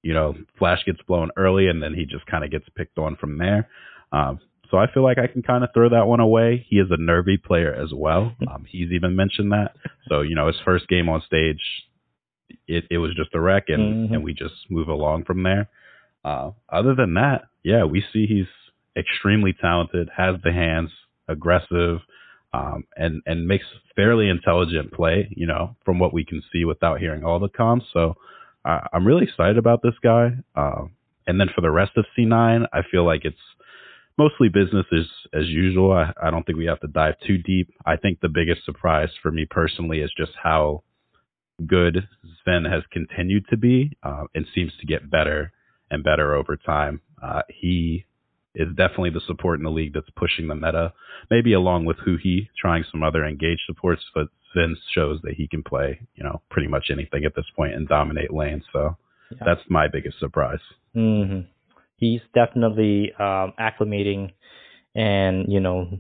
Speaker 3: you know, Flash gets blown early and then he just kind of gets picked on from there. Um, so I feel like I can kind of throw that one away. He is a nervy player as well. Um, he's even mentioned that. So, you know, his first game on stage, it, it was just a wreck and,
Speaker 2: Mhm.
Speaker 3: and we just move along from there. Uh, other than that, yeah, we see he's extremely talented, has the hands, aggressive, um, and and makes fairly intelligent play. You know, from what we can see without hearing all the comms. So uh, I'm really excited about this guy. Um, and then for the rest of C9, I feel like it's mostly business as as usual. I, I don't think we have to dive too deep. I think the biggest surprise for me personally is just how good Zven has continued to be uh, and seems to get better and better over time. Uh, he is definitely the support in the league that's pushing the meta, maybe along with Huhi trying some other engaged supports, but Vince shows that he can play, you know, pretty much anything at this point and dominate lanes. So
Speaker 2: Yeah.
Speaker 3: that's my biggest surprise.
Speaker 2: hmm He's definitely um, acclimating and, you know,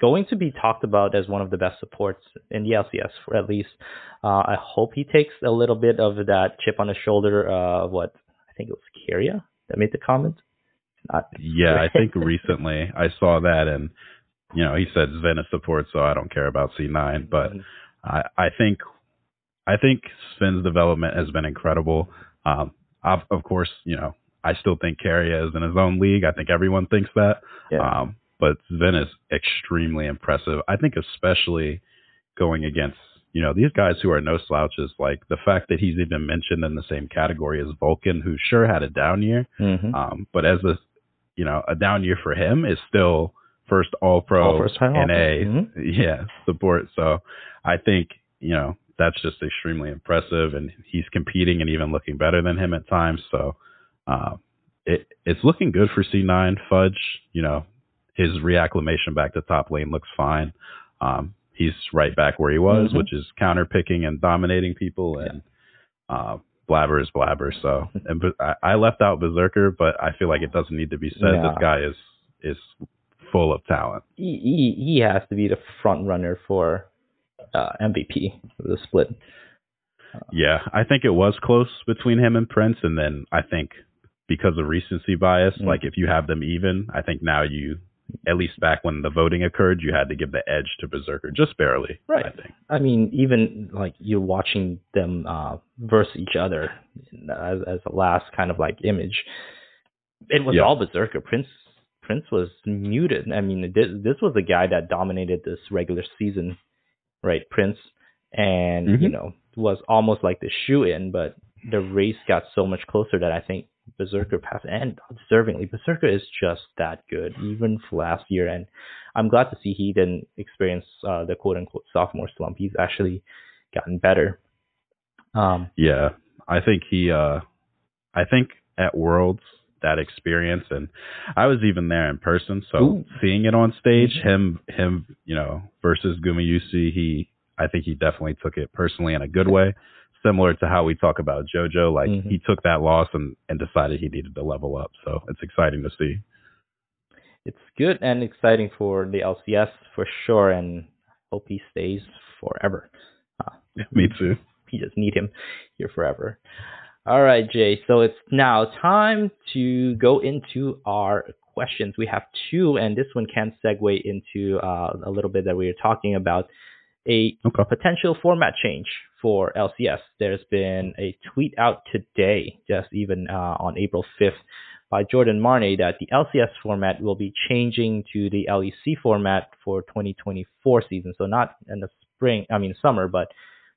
Speaker 2: going to be talked about as one of the best supports in the LCS, for at least. Uh, I hope he takes a little bit of that chip on his shoulder. Uh, what I think it was Keria that made the comment.
Speaker 3: Yeah, I think recently I saw that and you know, he said Zven is support, so I don't care about C9, but I, I think I think Zven's development has been incredible. Um, of, of course, you know, I still think Keria is in his own league. I think everyone thinks that.
Speaker 2: Yeah.
Speaker 3: Um, but Sven is extremely impressive. I think especially going against, you know, these guys who are no slouches, like the fact that he's even mentioned in the same category as Vulcan, who sure had a down year,
Speaker 2: Mhm.
Speaker 3: um, but as a, you know, a down year for him is still first all pro
Speaker 2: first
Speaker 3: NA,
Speaker 2: All-Pro. Mhm.
Speaker 3: yeah, support. So I think, you know, that's just extremely impressive and he's competing and even looking better than him at times. So, um, it, it's looking good for C9 Fudge, you know, his reacclimation back to top lane looks fine. Um, he's right back where he was,
Speaker 2: Mhm.
Speaker 3: which is counter picking and dominating people and, uh, Blaber is Blaber. So, and but I, I left out Berserker, but I feel like it doesn't need to be said. This guy is, is full of talent.
Speaker 2: he, he he has to be the front runner for uh, MVP the split.
Speaker 3: Yeah, I think it was close between him and Prince, and then I think because of recency bias,
Speaker 2: Mm.
Speaker 3: like if you have them even, I think now you, at least back when the voting occurred, you had to give the edge to Berserker just barely.
Speaker 2: Right.
Speaker 3: I think.
Speaker 2: I mean, even like you're watching them uh, verse each other as as a last kind of like image. It was
Speaker 3: Yeah.
Speaker 2: all Berserker. Prince Prince was muted. I mean, this this was the guy that dominated this regular season, right? Prince, and you
Speaker 3: Mhm.
Speaker 2: know was almost like the shoe in, but the race got so much closer that I think Berserker passed, and deservingly, Berserker is just that good, even for last year. And I'm glad to see he didn't experience uh, the quote unquote sophomore slump. He's actually gotten better. Um,
Speaker 3: Yeah, I think he. uh I think at Worlds that experience, and I was even there in person, so
Speaker 2: Ooh.
Speaker 3: seeing it on stage,
Speaker 2: Mhm.
Speaker 3: him, him, you know, versus Gumayusi, he, I think he definitely took it personally in a good way. Similar to how we talk about JoJo, like
Speaker 2: Mhm.
Speaker 3: he took that loss and and decided he needed to level up. So it's exciting to see.
Speaker 2: it's good and exciting for the LCS for sure, and hope he stays forever. Uh,
Speaker 3: Me too.
Speaker 2: we just need him here forever. All right, Jay. So it's now time to go into our questions. We have two, and this one can segue into uh, a little bit that we were talking about a
Speaker 3: Okay.
Speaker 2: potential format change for LCS. There's been a tweet out today, just even uh, on April 5th, by Jordan Marney that the LCS format will be changing to the LEC format for 2024 season. So not in the spring, I mean summer, but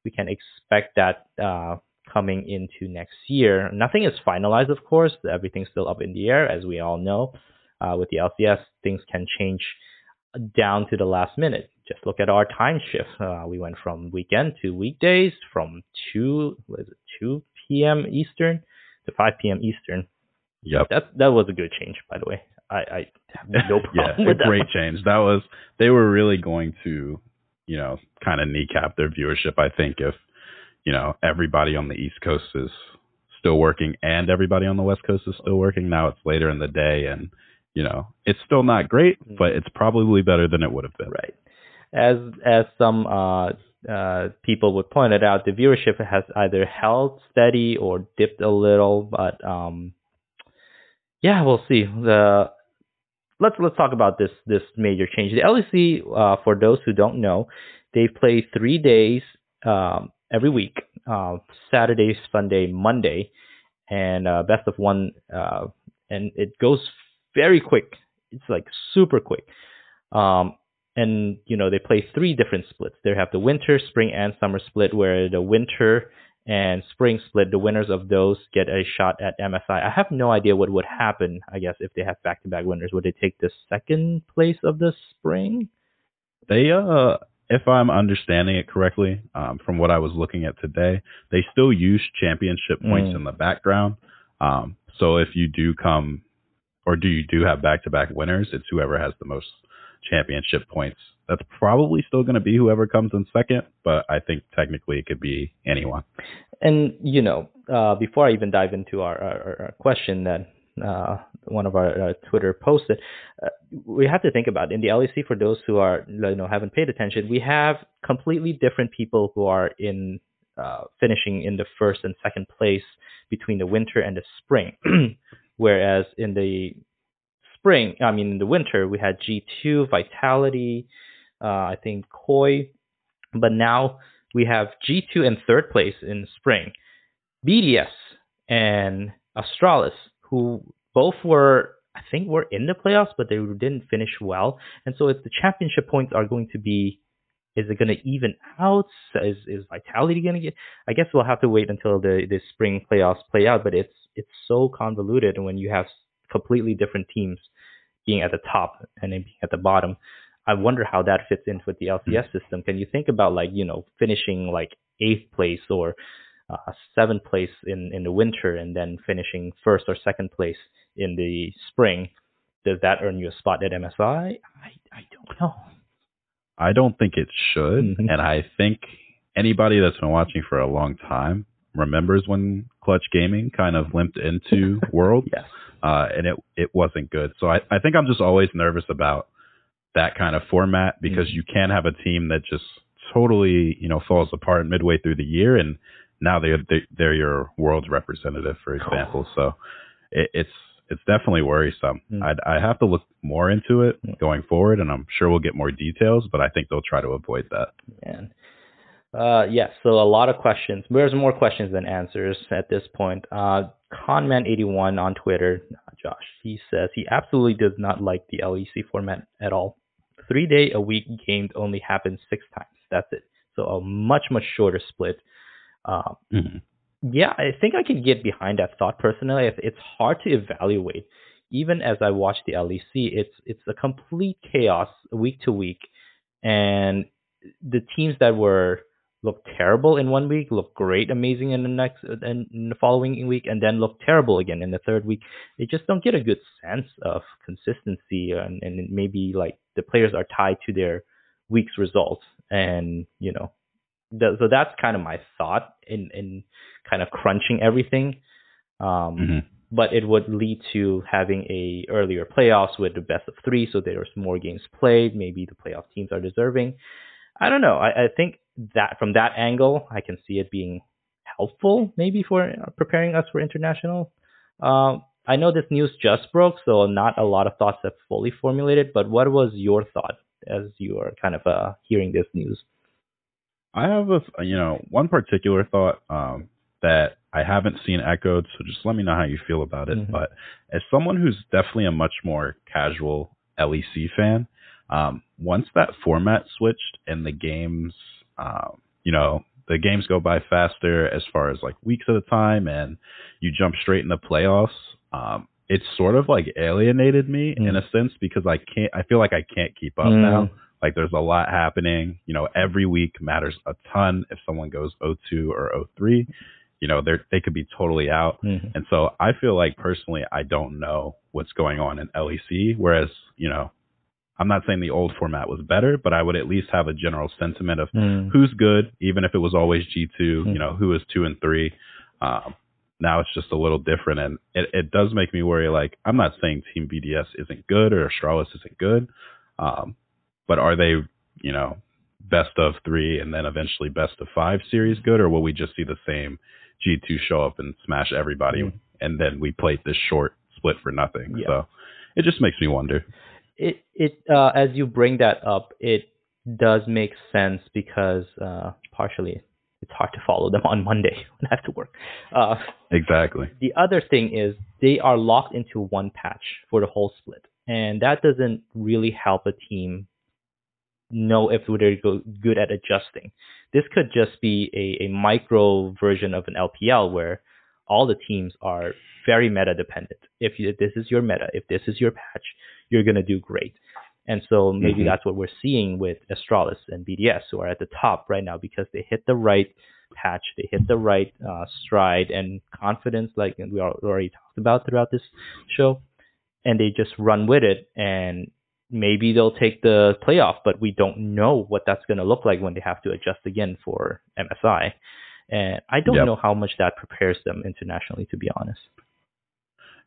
Speaker 2: we can expect that uh, coming into next year. Nothing is finalized, of course. Everything's still up in the air, as we all know. Uh, with the LCS, things can change down to the last minute. Just look at our time shift. Uh, we went from weekend to weekdays, from two was it two p.m. Eastern to five p.m. Eastern.
Speaker 3: Yep.
Speaker 2: That that was a good change, by the way. I, I have no problem
Speaker 3: yeah,
Speaker 2: with
Speaker 3: a
Speaker 2: that.
Speaker 3: great change. That was they were really going to, you know, kind of kneecap their viewership. I think if you know everybody on the East Coast is still working and everybody on the West Coast is still working. Now it's later in the day, and you know it's still not great,
Speaker 2: Mm.
Speaker 3: but it's probably better than it would have been.
Speaker 2: Right. As as some uh, uh, people would point it out, the viewership has either held steady or dipped a little, but um, yeah, we'll see. The let's let's talk about this this major change. The LEC, uh, for those who don't know, they play three days um, every week: uh, Saturday, Sunday, Monday, and uh, best of one. Uh, and it goes very quick. It's like super quick. Um, and you know they play three different splits. They have the winter, spring, and summer split, where the winter and spring split, the winners of those get a shot at MSI. I have no idea what would happen. I guess if they have back-to-back winners, would they take the second place of the spring?
Speaker 3: They, uh, if I'm understanding it correctly, um, from what I was looking at today, they still use championship points
Speaker 2: Mm.
Speaker 3: in the background. Um, so if you do come, or do you do have back-to-back winners, it's whoever has the most championship points. That's probably still going to be whoever comes in second, but I think technically it could be anyone.
Speaker 2: And you know, uh, before I even dive into our, our, our question that uh, one of our uh, Twitter posted, uh, we have to think about in the LEC for those who are you know haven't paid attention, we have completely different people who are in uh, finishing in the first and second place between the winter and the spring, whereas in the spring, I mean in the winter, we had G2, Vitality, uh, I think Koi, but now we have G2 in third place in spring, BDS and Astralis, who both were, I think, were in the playoffs, but they didn't finish well. And so, if the championship points are going to be, is it going to even out? Is is Vitality going to get? I guess we'll have to wait until the the spring playoffs play out. But it's it's so convoluted when you have completely different teams being at the top and then being at the bottom. I wonder how that fits in with the LCS system. Can you think about like you know finishing like eighth place or uh, seventh place in in the winter and then finishing first or second place in the spring? Does that earn you a spot at MSI? I I don't know.
Speaker 3: I don't think it should,
Speaker 2: Mhm.
Speaker 3: and I think anybody that's been watching for a long time remembers when Clutch Gaming kind of limped into World,
Speaker 2: Yes.
Speaker 3: uh, and it it wasn't good. So I, I think I'm just always nervous about that kind of format because
Speaker 2: Mhm.
Speaker 3: you can have a team that just totally you know falls apart midway through the year, and now they're they're, they're your World representative, for example. So it, it's it's definitely worrisome.
Speaker 2: Mm.
Speaker 3: I'd I have to look more into it going forward, and I'm sure we'll get more details. But I think they'll try to avoid that.
Speaker 2: Man. Uh, yes, so a lot of questions. There's more questions than answers at this point. Uh, Conman81 on Twitter, Josh, he says he absolutely does not like the LEC format at all. Three day a week games only happen six times. That's it. So a much, much shorter split. Uh,
Speaker 3: Mhm.
Speaker 2: yeah, I think I can get behind that thought personally. It's- It's hard to evaluate. Even as I watch the LEC, it's it's a complete chaos week to week, and the teams that were look terrible in one week look great, amazing in the next and in the following week, and then look terrible again in the third week. They just don't get a good sense of consistency, and and maybe like the players are tied to their week's results, and you know th- so that's kind of my thought in in kind of crunching everything. Um,
Speaker 3: Mhm.
Speaker 2: But it would lead to having a earlier playoffs with the best of three, so there's more games played. Maybe the playoff teams are deserving. I don't know. I, I think that from that angle, I can see it being helpful, maybe for uh, preparing us for international. Um, I know this news just broke, so not a lot of thoughts have fully formulated. But what was your thought as you are kind of uh, hearing this news?
Speaker 3: I have a you know one particular thought um, that I haven't seen echoed, so just let me know how you feel about it.
Speaker 2: Mhm.
Speaker 3: But as someone who's definitely a much more casual LEC fan, um, once that format switched and the games, um, you know, the games go by faster as far as like weeks at a time, and you jump straight into the playoffs. Um, it's sort of like alienated me
Speaker 2: Mm.
Speaker 3: in a sense because I can't. I feel like I can't keep up
Speaker 2: Mm.
Speaker 3: now. Like there's a lot happening. You know, every week matters a ton. If someone goes 0-2 or 0-3, you know, they they could be totally out.
Speaker 2: Mhm.
Speaker 3: And so I feel like personally, I don't know what's going on in LEC. Whereas, you know, I'm not saying the old format was better, but I would at least have a general sentiment of
Speaker 2: Mm.
Speaker 3: who's good, even if it was always G2,
Speaker 2: Mm.
Speaker 3: you know, who is two and three. Um, now it's just a little different. And it, it does make me worry. Like, I'm not saying Team BDS isn't good or Astralis isn't good. Um, but are they, you know, best of three and then eventually best of five series good, or will we just see the same G2 show up and smash everybody
Speaker 2: Mm.
Speaker 3: and then we played this short split for nothing?
Speaker 2: Yeah.
Speaker 3: So it just makes me wonder.
Speaker 2: It it uh, as you bring that up, it does make sense because uh, partially it's hard to follow them on Monday when I have to work. Uh,
Speaker 3: Exactly.
Speaker 2: the other thing is they are locked into one patch for the whole split, and that doesn't really help a team know if they're good at adjusting. This could just be a, a micro version of an LPL where all the teams are very meta dependent. If, you, if this is your meta, if this is your patch, you're going to do great. And so maybe
Speaker 3: Mhm.
Speaker 2: that's what we're seeing with Astralis and BDS, who are at the top right now because they hit the right patch, they hit the right uh, stride and confidence, like we already talked about throughout this show, and they just run with it. And maybe they'll take the playoff, but we don't know what that's going to look like when they have to adjust again for MSI. And I don't
Speaker 3: Yep.
Speaker 2: know how much that prepares them internationally, to be honest.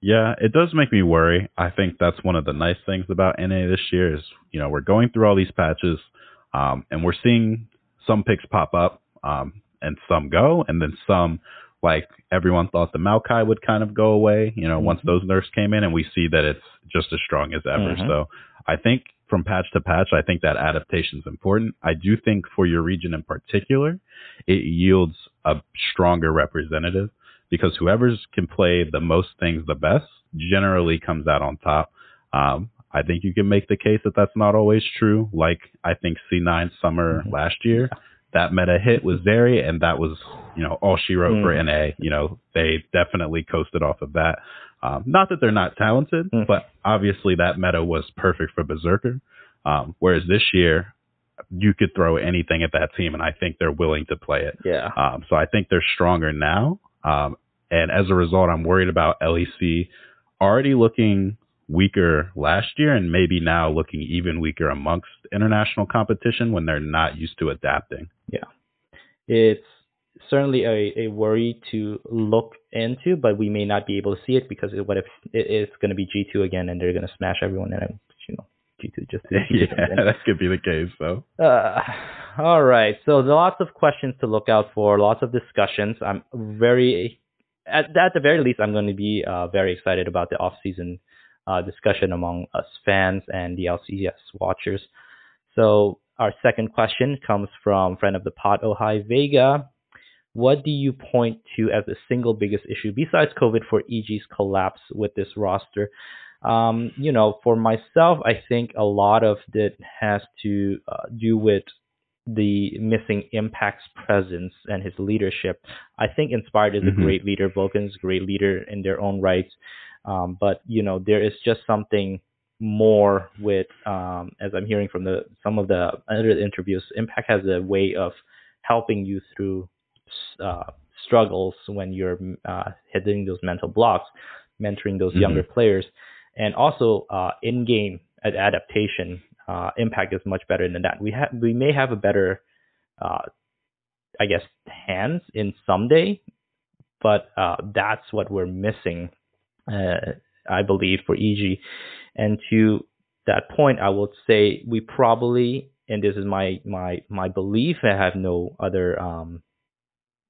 Speaker 3: Yeah, it does make me worry. I think that's one of the nice things about NA this year is, you know, we're going through all these patches, um, and we're seeing some picks pop up, um, and some go, and then some, like everyone thought the Maokai would kind of go away, you know, once
Speaker 2: Mhm.
Speaker 3: those nerfs came in, and we see that it's just as strong as ever.
Speaker 2: Mhm.
Speaker 3: So I think from patch to patch, I think that adaptation is important. I do think for your region in particular, it yields a stronger representative because whoever's can play the most things the best generally comes out on top. Um, I think you can make the case that that's not always true. Like I think C9 summer
Speaker 2: Mhm.
Speaker 3: last year, that meta hit was Zeri, and that was you know all she wrote for
Speaker 2: Mhm.
Speaker 3: NA. You know they definitely coasted off of that. Um, not that they're not talented,
Speaker 2: Mhm.
Speaker 3: but obviously that meta was perfect for Berserker. Um, whereas this year, you could throw anything at that team, and I think they're willing to play it.
Speaker 2: Yeah.
Speaker 3: Um, so I think they're stronger now. Um, and as a result, I'm worried about LEC already looking weaker last year and maybe now looking even weaker amongst international competition when they're not used to adapting. Yeah.
Speaker 2: It's certainly a, a worry to look into, but we may not be able to see it because what if it, it's going to be G2 again and they're going to smash everyone and you G2 just G2
Speaker 3: yeah, that could be the case. So
Speaker 2: Uh, all right, so lots of questions to look out for, lots of discussions. I'm very at, at the very least, I'm going to be uh, very excited about the off-season uh, discussion among us fans and the LCS watchers. So our second question comes from friend of the pod, Ohio Vega. What do you point to as the single biggest issue besides COVID for EG's collapse with this roster? Um, you know, for myself, I think a lot of it has to uh, do with the missing Impact's presence and his leadership. I think Inspired is
Speaker 3: Mhm.
Speaker 2: a great leader. Vulcan's a great leader in their own rights. Um, but you know, there is just something more with, um, as I'm hearing from the some of the other interviews, Impact has a way of helping you through uh, struggles when you're uh, hitting those mental blocks, mentoring those
Speaker 3: Mhm.
Speaker 2: younger players, and also uh, in-game adaptation. Uh, Impact is much better than that. We have we may have a better, uh, I guess, hands in Ssumday, but uh, that's what we're missing, uh, I believe, for EG. And to that point, I will say we probably, and this is my my my belief. I have no other um,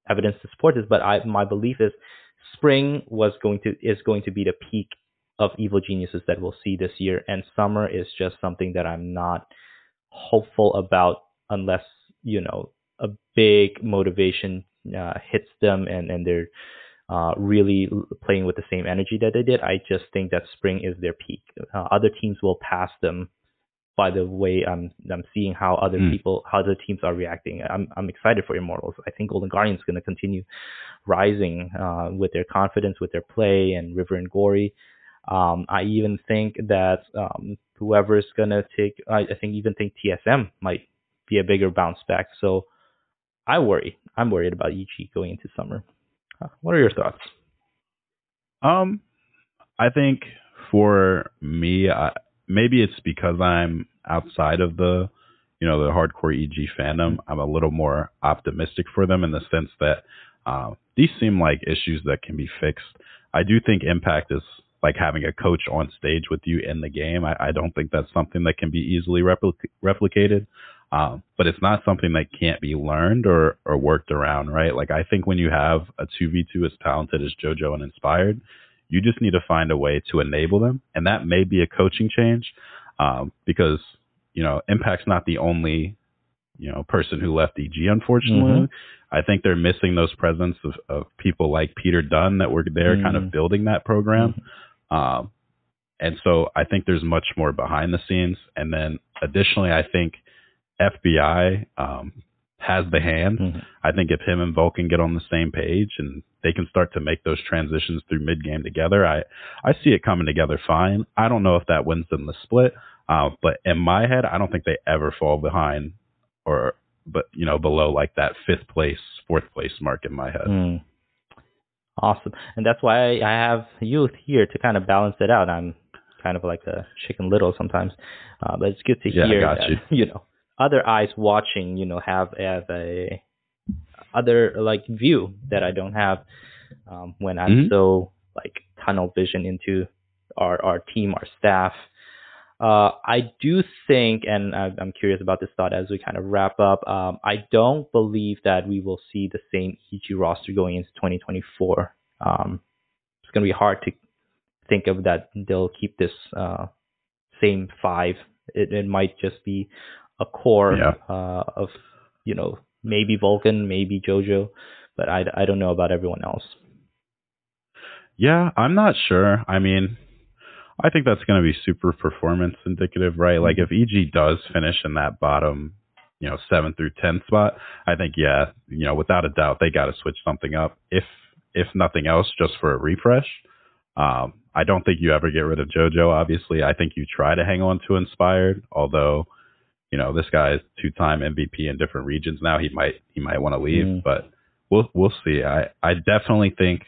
Speaker 2: evidence to support this, but I my belief is spring was going to is going to be the peak of evil geniuses that we'll see this year, and summer is just something that I'm not hopeful about unless you know a big motivation uh, hits them and and they're uh, really playing with the same energy that they did. I just think that spring is their peak. Uh, other teams will pass them by the way I'm I'm seeing how other
Speaker 3: Mm.
Speaker 2: people how other teams are reacting. I'm I'm excited for Immortals. I think Golden Guardians is going to continue rising uh, with their confidence, with their play, and River and Gori. Um, I even think that um, is going to take, I, I think even think TSM might be a bigger bounce back. So I worry. I'm worried about EG going into summer. Uh, what are your thoughts?
Speaker 3: Um, I think for me, I, maybe it's because I'm outside of the, you know, the hardcore EG fandom. I'm a little more optimistic for them in the sense that uh, these seem like issues that can be fixed. I do think Impact is like having a coach on stage with you in the game. I, I don't think that's something that can be easily replic- replicated. Um, but it's not something that can't be learned or, or worked around, right? Like I think when you have a 2v2 as talented as JoJo and Inspired, you just need to find a way to enable them. And that may be a coaching change um, because, you know, Impact's not the only, you know, person who left EG, unfortunately.
Speaker 2: Mhm.
Speaker 3: I think they're missing those presence of, of people like Peter Dun that were there kind
Speaker 2: Mhm.
Speaker 3: of building that program. Um, and so I think there's much more behind the scenes. And then additionally, I think FBI um, has the hand.
Speaker 2: Mhm.
Speaker 3: I think if him and Vulcan get on the same page and they can start to make those transitions through mid game together, I I see it coming together fine. I don't know if that wins them the split, uh, but in my head, I don't think they ever fall behind or but you know below like that fifth place, fourth place mark in my head.
Speaker 2: Mm. Awesome. And that's why I have youth here to kind of balance it out. I'm kind of like a chicken little sometimes. Uh, but it's good to
Speaker 3: Yeah,
Speaker 2: hear that,
Speaker 3: you.
Speaker 2: you know, other eyes watching, you know, have, have a other like view that I don't have um, when I'm
Speaker 3: Mhm.
Speaker 2: so like tunnel vision into our, our team, our staff. Uh, I do think, and I- I'm curious about this thought as we kind of wrap up. Um, I don't believe that we will see the same EG roster going into 2024. Um, it's going to be hard to think of that they'll keep this uh, same five. It, it might just be a core
Speaker 3: Yeah.
Speaker 2: uh, of, you know, maybe Vulcan, maybe JoJo, but I, I don't know about everyone else.
Speaker 3: Yeah, I'm not sure. I mean, I think that's going to be super performance indicative, right? Like if EG does finish in that bottom, you know, seven through ten spot, I think yeah, you know, without a doubt, they got to switch something up. If if nothing else, just for a refresh. Um, I don't think you ever get rid of JoJo. Obviously, I think you try to hang on to Inspired, although. You know, this guy is two-time MVP in different regions now. He might he might want to leave,
Speaker 2: Mm.
Speaker 3: but we'll we'll see. I I definitely think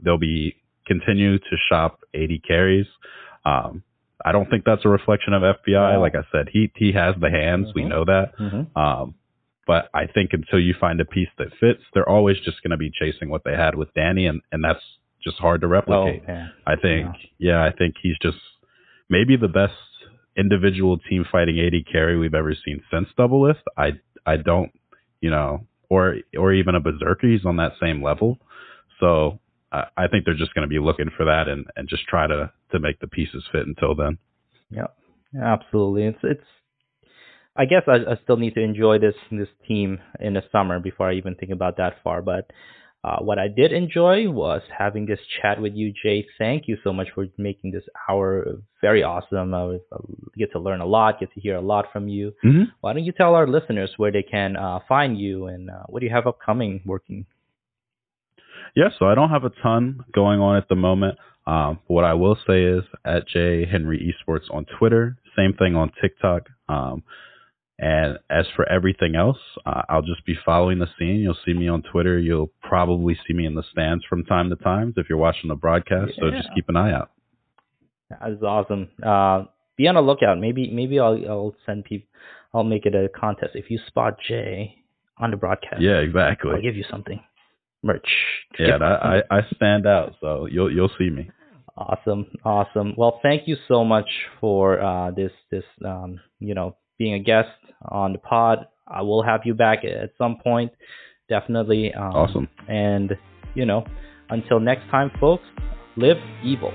Speaker 3: they'll be continue to shop AD carries. Um, I don't think that's a reflection of FBI.
Speaker 2: Yeah.
Speaker 3: Like I said, he he has the hands. We
Speaker 2: Mhm.
Speaker 3: know that.
Speaker 2: Mm-hmm.
Speaker 3: Um, but I think until you find a piece that fits, they're always just going to be chasing what they had with Danny, and and that's just hard to
Speaker 2: Oh,
Speaker 3: replicate. I think, yeah, I think he's just maybe the best individual team fighting AD carry we've ever seen since Doublelift. I I don't, you know, or or even a Berserker. He's on that same level. So I I think they're just going to be looking for that and and just try to to make the pieces fit until then.
Speaker 2: Yeah, absolutely. It's it's. I guess I, I still need to enjoy this this team in the summer before I even think about that far. But uh, what I did enjoy was having this chat with you, Jay. Thank you so much for making this hour very awesome. I was, I get to learn a lot, get to hear a lot from you.
Speaker 3: Mm-hmm.
Speaker 2: Why don't you tell our listeners where they can uh, find you and uh, what do you have upcoming working?
Speaker 3: Yeah, so I don't have a ton going on at the moment. Um, what I will say is at J Henry Esports on Twitter, same thing on TikTok. Um, and as for everything else, uh, I'll just be following the scene. You'll see me on Twitter. You'll probably see me in the stands from time to time if you're watching the broadcast. So just keep an eye out.
Speaker 2: That is awesome. Uh, be on the lookout. Maybe maybe I'll I'll send people. I'll make it a contest. If you spot Jay on the broadcast,
Speaker 3: Yeah, exactly.
Speaker 2: I'll give you something. Merch.
Speaker 3: Yeah, I, I, stand out, so you'll you'll see me.
Speaker 2: Awesome, awesome. Well, thank you so much for uh, this this um, you know being a guest on the pod. I will have you back at some point, definitely. Um,
Speaker 3: Awesome.
Speaker 2: And you know, until next time, folks, live evil.